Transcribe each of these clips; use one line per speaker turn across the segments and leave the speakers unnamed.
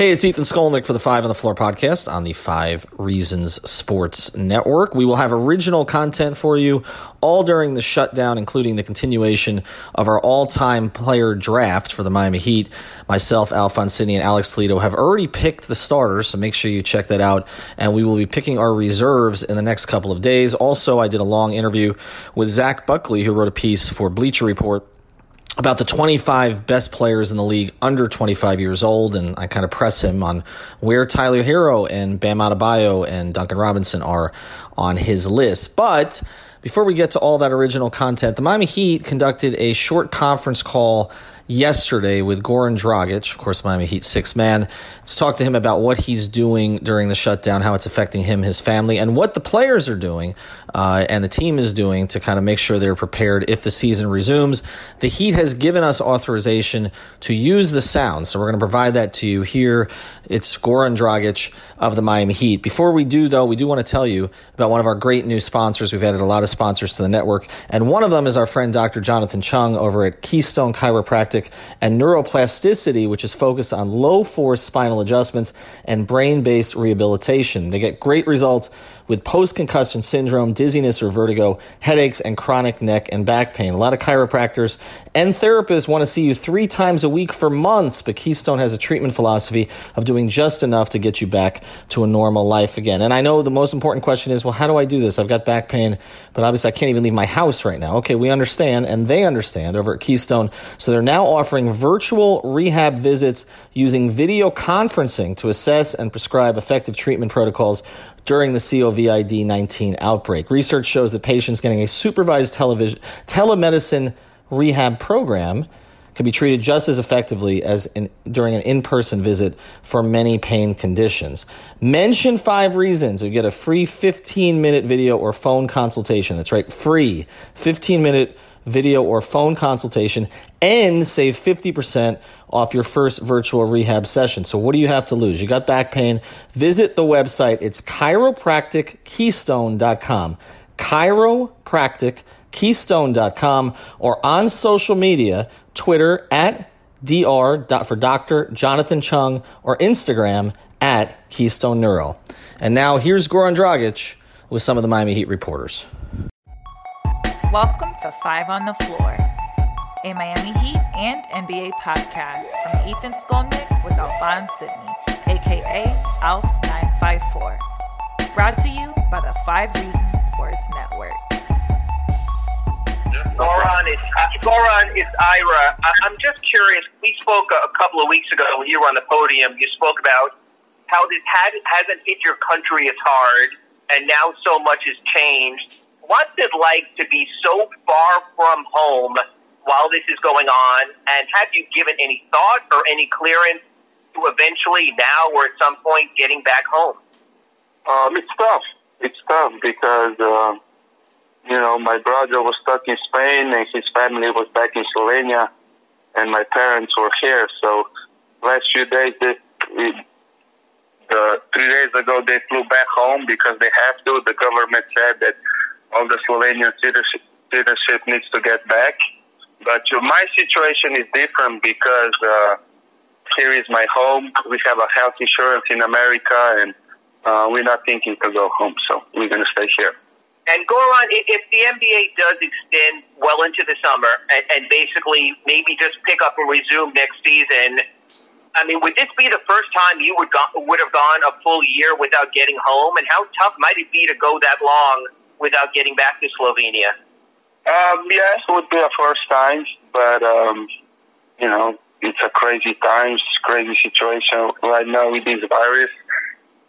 Hey, it's Ethan Skolnick for the Five on the Floor podcast on the Five Reasons Sports Network. We will have original content for you all during the shutdown, including the continuation of our all time player draft for the Miami Heat. Myself, Alphonse Sidney, and Alex Toledo have already picked the starters, so make sure you check that out. And we will be picking our reserves in the next couple of days. Also, I did a long interview with Zach Buckley, who wrote a piece for Bleacher Report about the 25 best players in the league under 25 years old, and I kind of press him on where Tyler Herro and Bam Adebayo and Duncan Robinson are on his list. But before we get to all that original content, the Miami Heat conducted a short conference call yesterday with Goran Dragic, of course, Miami Heat six man, to talk to him about what he's doing during the shutdown, how it's affecting him, his family, and what the players are doing uh, and the team is doing to kind of make sure they're prepared if the season resumes. The Heat has given us authorization to use the sound, so we're going to provide that to you here. It's Goran Dragic of the Miami Heat. Before we do, though, we do want to tell you about one of our great new sponsors. We've added a lot of sponsors to the network, and one of them is our friend Dr. Jonathan Chung over at Keystone Chiropractic and Neuroplasticity, which is focused on low force spinal adjustments and brain based rehabilitation. They get great results with post concussion syndrome, dizziness or vertigo, headaches, and chronic neck and back pain. A lot of chiropractors and therapists want to see you three times a week for months, but Keystone has a treatment philosophy of doing just enough to get you back to a normal life again. And I know the most important question is well, how do I do this? I've got back pain, but obviously I can't even leave my house right now. Okay, we understand, and they understand over at Keystone. So they're now offering virtual rehab visits using video conferencing to assess and prescribe effective treatment protocols during the COVID 19 outbreak. Research shows that patients getting a supervised telemedicine rehab program can be treated just as effectively as in, during an in person visit for many pain conditions. Mention five reasons you get a free 15 minute video or phone consultation. That's right, free 15 minute video or phone consultation and save 50% off your first virtual rehab session. So what do you have to lose? You got back pain. Visit the website. It's chiropractickeystone.com. Chiropractickeystone.com or on social media, Twitter at dr. for Dr. Jonathan Chung or Instagram at Keystone Neuro. And now here's Goran Dragic with some of the Miami Heat reporters.
Welcome to Five on the Floor, a Miami Heat and NBA podcast from Ethan Skolnick with Alphonse Sidney, aka ALF954. Brought to you by the Five Reasons Sports Network.
Goran, it's, uh, Goran, Ira. I, I'm just curious. We spoke a, a couple of weeks ago when you were on the podium. You spoke about how this had, hasn't hit your country as hard, and now so much has changed what's it like to be so far from home while this is going on? And have you given any thought or any clearance to eventually now or at some point getting back home?
Um, it's tough. It's tough because, uh, you know, my brother was stuck in Spain and his family was back in Slovenia and my parents were here. So last few days, they, uh, three days ago, they flew back home because they have to. The government said that all the Slovenian citizenship, needs to get back. But my situation is different because uh, here is my home. We have a health insurance in America, and uh, we're not thinking to go home, so we're going to stay here.
And Goran, if the NBA does extend well into the summer and, and basically maybe just pick up and resume next season, I mean, would this be the first time you would go, would have gone a full year without getting home? And how tough might it be to go that long without getting back to Slovenia?
Um, yes, it would be a first time, but um, you know, it's a crazy times, crazy situation right now with this virus.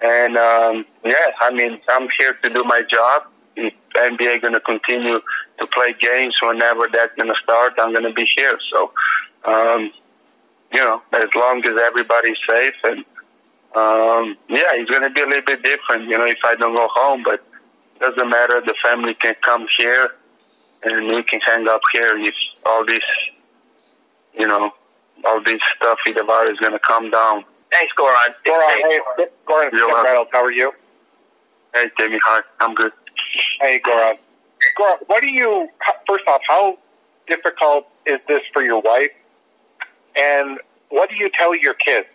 And um, yeah, I mean, I'm here to do my job. If NBA going to continue to play games whenever that's going to start, I'm going to be here. So, um, you know, as long as everybody's safe and um, yeah, it's going to be a little bit different, you know, if I don't go home, but doesn't matter. The family can come here and we can hang up here if all this, you know, all this stuff with the virus is going to come down.
Thanks, Goran.
Goran, hey, Goran, Tim Reynolds, how are you?
Hey, Timmy, hi. I'm good.
Hey, Goran. Goran, what do you, first off, how difficult is this for your wife? And what do you tell your kids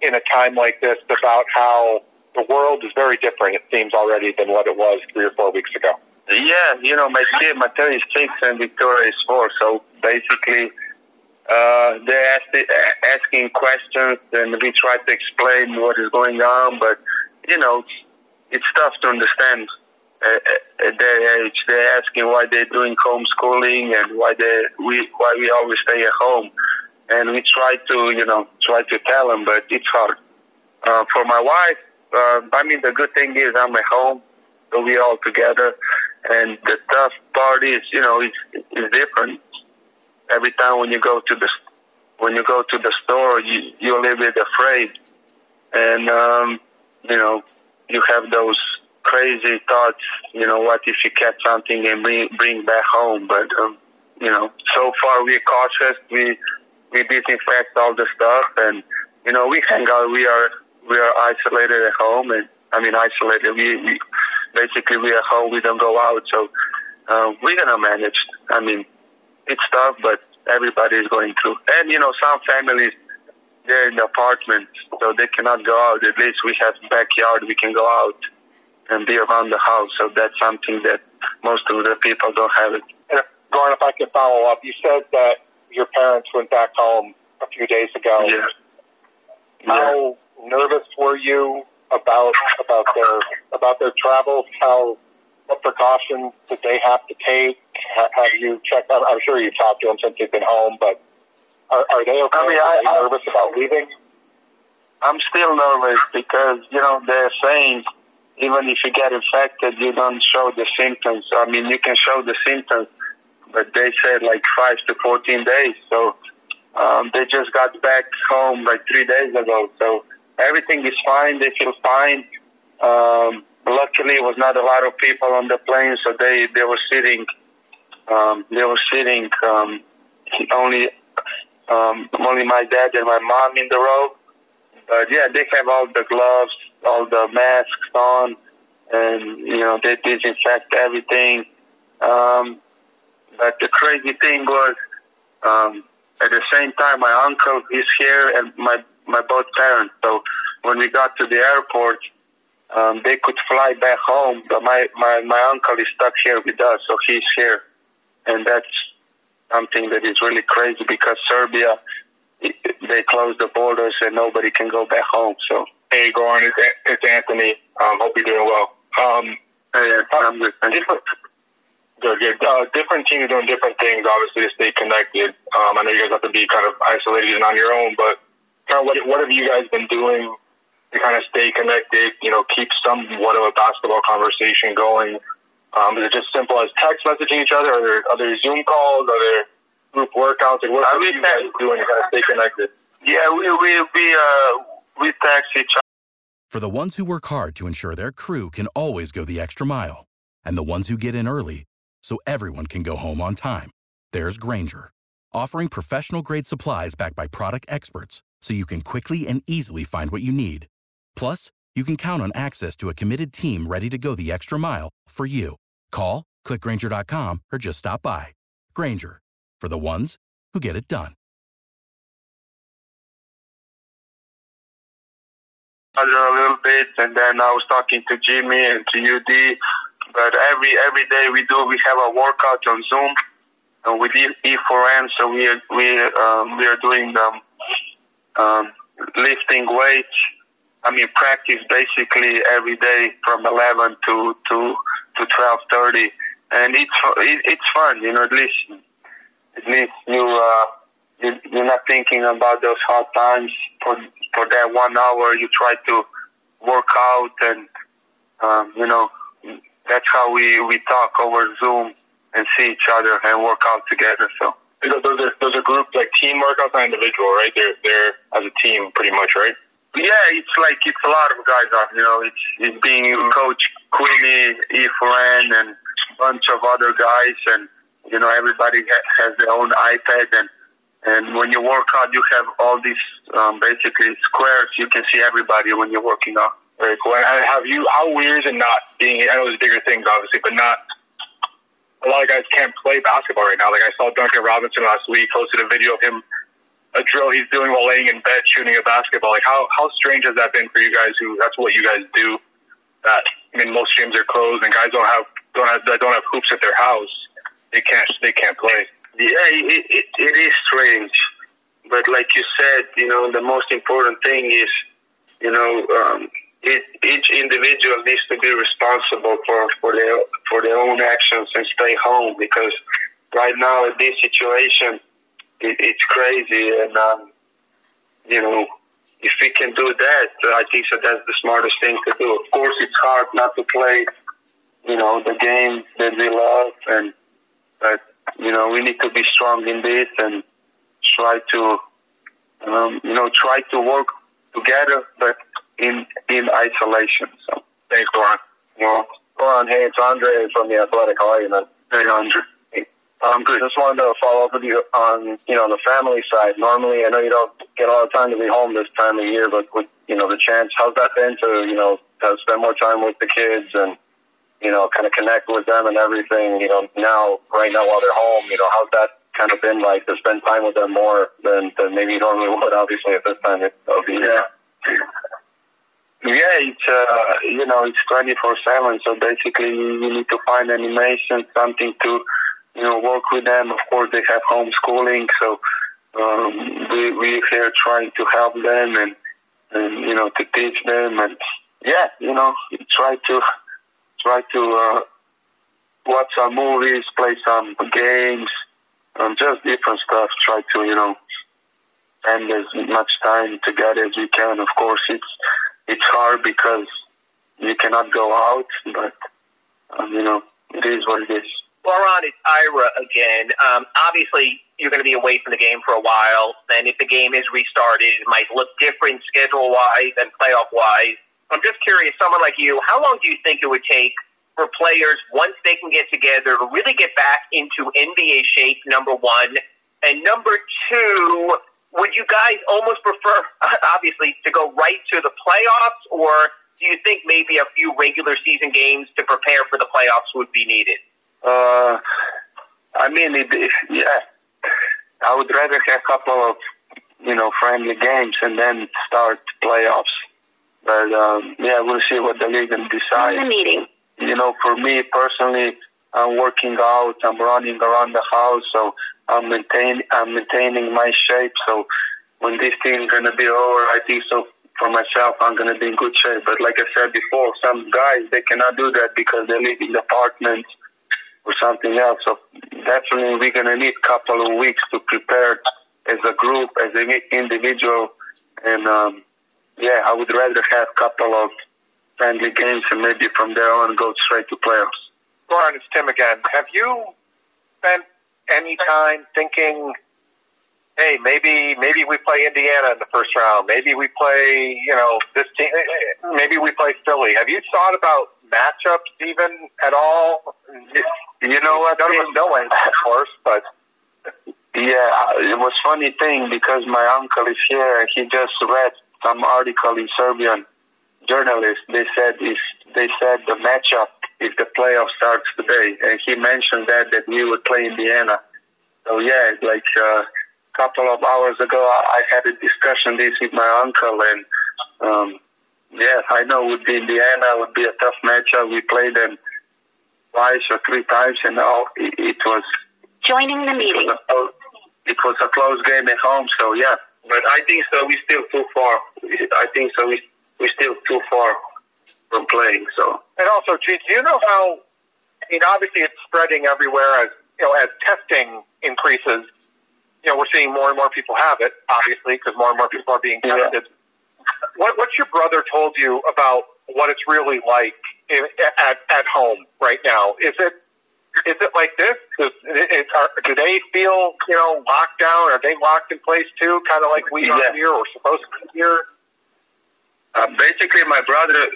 in a time like this about how the world is very different, it seems already, than what it was three or four weeks ago?
Yeah, you know, my kid, Mateo is six and Victoria is four. So basically, uh, they're ask, asking questions and we try to explain what is going on, but, you know, it's tough to understand at, at their age. They're asking why they're doing homeschooling and why they we why we always stay at home, and we try to you know try to tell them, but it's hard. Uh, for my wife, uh, I mean the good thing is I'm at home, so we're all together, and the tough part is you know it's it's different. Every time when you go to the when you go to the store, you you're a little bit afraid, and um, you know you have those crazy thoughts. You know, what if you catch something and bring bring back home? But um, you know, so far we're cautious. We we disinfect all the stuff, and you know, we hang out. We are we are isolated at home, and I mean isolated. We, we basically we are home. We don't go out, so uh, we're gonna manage. I mean, it's tough, but everybody is going through. And you know, some families they're in the apartment, so they cannot go out. At least we have backyard. We can go out and be around the house. So that's something that most of the people don't have it.
And Goran, if I could follow up, you said that your parents went back home a few days ago.
Yeah.
How yeah. Nervous were you about about their about their travels? How what precautions did they have to take? Have you checked? I'm sure you've talked to them since they've been home, but are, are they okay?
I mean,
are
I,
they
I,
nervous about leaving?
I'm still nervous because you know they're saying even if you get infected, you don't show the symptoms. I mean, you can show the symptoms, but they said like five to 14 days. So um, they just got back home like three days ago. So everything is fine. They feel fine. Um, luckily, it was not a lot of people on the plane, so they they were sitting. Um, they were sitting um, only um, only my dad and my mom in the row. But yeah, they have all the gloves, all the masks on, and you know they disinfect everything. Um, but the crazy thing was, um, at the same time, my uncle is here and my my both parents. So when we got to the airport, um, they could fly back home, but my, my my uncle is stuck here with us, so he's here, and that's something that is really crazy because Serbia they closed the borders and nobody can go back home. So
hey, Goran, it's, it's Anthony. Um, hope you're doing well. Um,
hey, I'm good.
Different, good, good. Uh, different teams doing different things, obviously, to stay connected. Um, I know you guys have to be kind of isolated and on your own, but kind of what what have you guys been doing to kind of stay connected? You know, keep somewhat of a basketball conversation going. Um, is it just simple as text messaging each other? Are there other Zoom calls? Are there group workouts? Like what, what are you guys doing to kind of stay connected?
Yeah, we we we uh we text each other.
For the ones who work hard to ensure their crew can always go the extra mile, and the ones who get in early so everyone can go home on time, there's Grainger, offering professional grade supplies backed by product experts, so you can quickly and easily find what you need. Plus, you can count on access to a committed team ready to go the extra mile for you. Call, clickgrainger.com, or just stop by. Grainger, for the ones who get it done.
a little bit, and then I was talking to Jimmy and to UD. But every every day we do, we have a workout on Zoom, and with E4N, so we we um, we are doing um, um, lifting weights. I mean, practice basically every day from 11 to to to 12:30, and it's it, it's fun. You know, at least at least you uh, you you're not thinking about those hard times for for that one hour. You try to work out, and um, you know that's how we we talk over Zoom and see each other and work out together. So
those are those are group like team workouts, not individual, right? They're they're as a team, pretty much, right?
Yeah, it's like it's a lot of guys on. You know, it's it's being coach Queenie, Efren, and a bunch of other guys, and you know everybody ha- has their own iPad, and and when you work out, you have all these um, basically squares. You can see everybody when you're working out.
Very cool. And have you? How weird is it not being? I know there's bigger things, obviously, but not a lot of guys can't play basketball right now. Like I saw Duncan Robinson last week posted a video of him a drill he's doing while laying in bed shooting a basketball. Like how how strange has that been for you guys? Who that's what you guys do. That I mean, most gyms are closed and guys don't have don't have that don't have hoops at their house. They can't they can't play.
Yeah, it, it, it is strange, but like you said, you know, the most important thing is, you know, um, it, each individual needs to be responsible for for their for their own actions and stay home because right now in this situation it, it's crazy and um, you know if we can do that I think that that's the smartest thing to do. Of course it's hard not to play you know the game that we love and but you know we need to be strong in this and try to um, you know try to work together but in in isolation. So
thanks, Goran.
Well,
Goran, hey, it's Andre from the Athletic. You, man?
Hey, Andre.
I'm good. Just wanted to follow up with you on, you know, the family side. Normally, I know you don't get a lot of time to be home this time of year, but with, you know, the chance, how's that been to, you know, to spend more time with the kids and, you know, kind of connect with them and everything, you know, now, right now while they're home, you know, how's that kind of been like to spend time with them more than, than maybe you normally would, obviously, at this time of the year?
Yeah. Yeah, it's uh, you know it's twenty four seven. So basically, you need to find animation, something to you know work with them. Of course, they have homeschooling, so um, we we here trying to help them and and you know to teach them and yeah, you know try to try to uh, watch some movies, play some games, um, just different stuff. Try to you know spend as much time together as we can. Of course, it's it's hard because you cannot go out, but um, you know it is what it is.
Goran, it's Ira again. Um, obviously, you're going to be away from the game for a while, and if the game is restarted, it might look different schedule-wise and playoff-wise. I'm just curious, someone like you, how long do you think it would take for players once they can get together to really get back into NBA shape? Number one, and number two would you guys almost prefer, obviously, to go right to the playoffs, or do you think maybe a few regular season games to prepare for the playoffs would be needed?
Uh, I mean, it, it, yeah, I would rather have a couple of, you know, friendly games and then start playoffs. But um, yeah, we'll see what the league will decide.
In the meeting.
You know, for me personally, I'm working out, I'm running around the house, so I'm maintain I'm maintaining my shape. So when this thing gonna be over, I think so for myself I'm gonna be in good shape. But like I said before, some guys they cannot do that because they live in apartments or something else. So definitely we're gonna need a couple of weeks to prepare as a group, as an individual, and um, yeah, I would rather have a couple of friendly games and maybe from there on go straight to playoffs.
Goran, it's Tim again. Have you spent any time thinking, hey, maybe maybe we play Indiana in the first round. Maybe we play, you know, this team. Eh, eh, maybe we play Philly. Have you thought about matchups even at all?
You know what?
None of us know anything, of course, but.
Yeah, it was funny thing because my uncle is here. He just read some article in Serbian journalist. They said if they said the matchup if the playoff starts today. And he mentioned that that we would play Indiana. So yeah, like a uh, couple of hours ago, I had a discussion this with my uncle, and um, yeah, I know it would be Indiana would be a tough matchup. We played them twice or three times, and now it, it was
joining the meeting.
It was, a, it was a close game at home, so yeah, but I think so. We still too far. I think so. We we still too far from playing. So
And also, G, do you know how? I mean, obviously, it's spreading everywhere as you know as testing increases. You know, we're seeing more and more people have it, obviously, because more and more people are being tested. What What's your brother told you about what it's really like in, at at home right now? Is it is it like this? Is it, are, do they feel you know locked down? Are they locked in place too, kind of like we are here or supposed to be here?
uh, basically, my brother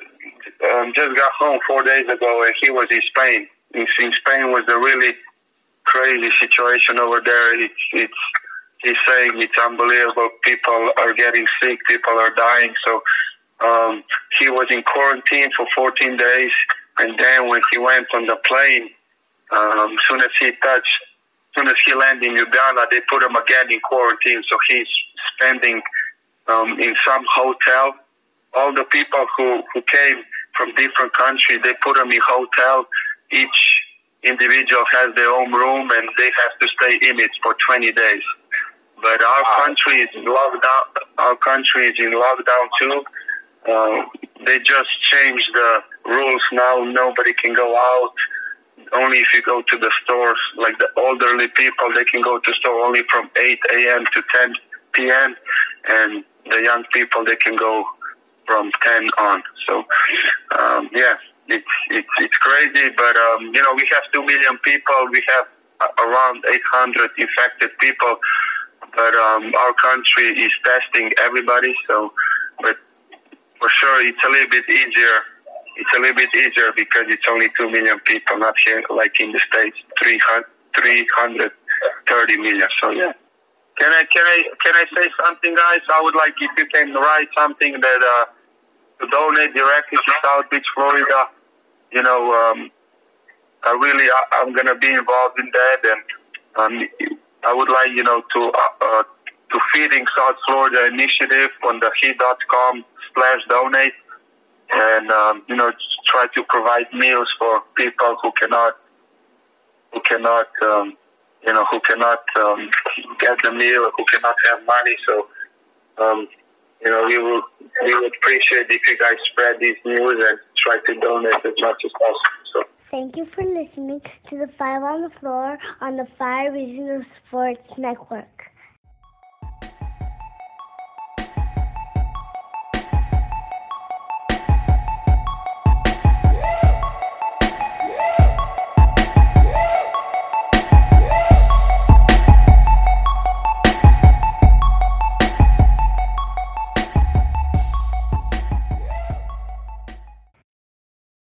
um, just got home four days ago, and he was in Spain. In, in Spain was a really crazy situation over there. It's it's he's saying it's unbelievable. People are getting sick. People are dying. So um, he was in quarantine for 14 days, and then when he went on the plane, um, soon as he touched, soon as he landed in Ljubljana, they put him again in quarantine. So he's spending um, in some hotel. All the people who who came from different countries, they put them in hotel. Each individual has their own room, and they have to stay in it for 20 days. But our country is in lockdown. Our country is in lockdown too. Uh, they just changed the rules now. Nobody can go out. Only if you go to the stores, like the elderly people, they can go to store only from 8 a.m. to 10 p.m. And the young people, they can go from 10 on. So, um, yeah, it's, it's, it's crazy, but, um, you know, we have 2 million people. We have around 800 infected people, but, um, our country is testing everybody. So, but for sure, it's a little bit easier. It's a little bit easier because it's only 2 million people, not here, like in the States, 300, 330 million. So, yeah. Can I can I can I say something, guys? I would like if you can write something that uh, to donate directly to South Beach, Florida. You know, um, I really I, I'm gonna be involved in that, and um, I would like you know to uh, uh, to feeding South Florida initiative on the he.com slash donate, and um, you know try to provide meals for people who cannot who cannot. Um, you know, who cannot um, get the meal, who cannot have money. So, um, you know, we would we would appreciate if you guys spread these news and try to donate as much as possible. So.
Thank you for listening to the Five on the Floor on the Five Reasons Sports Network.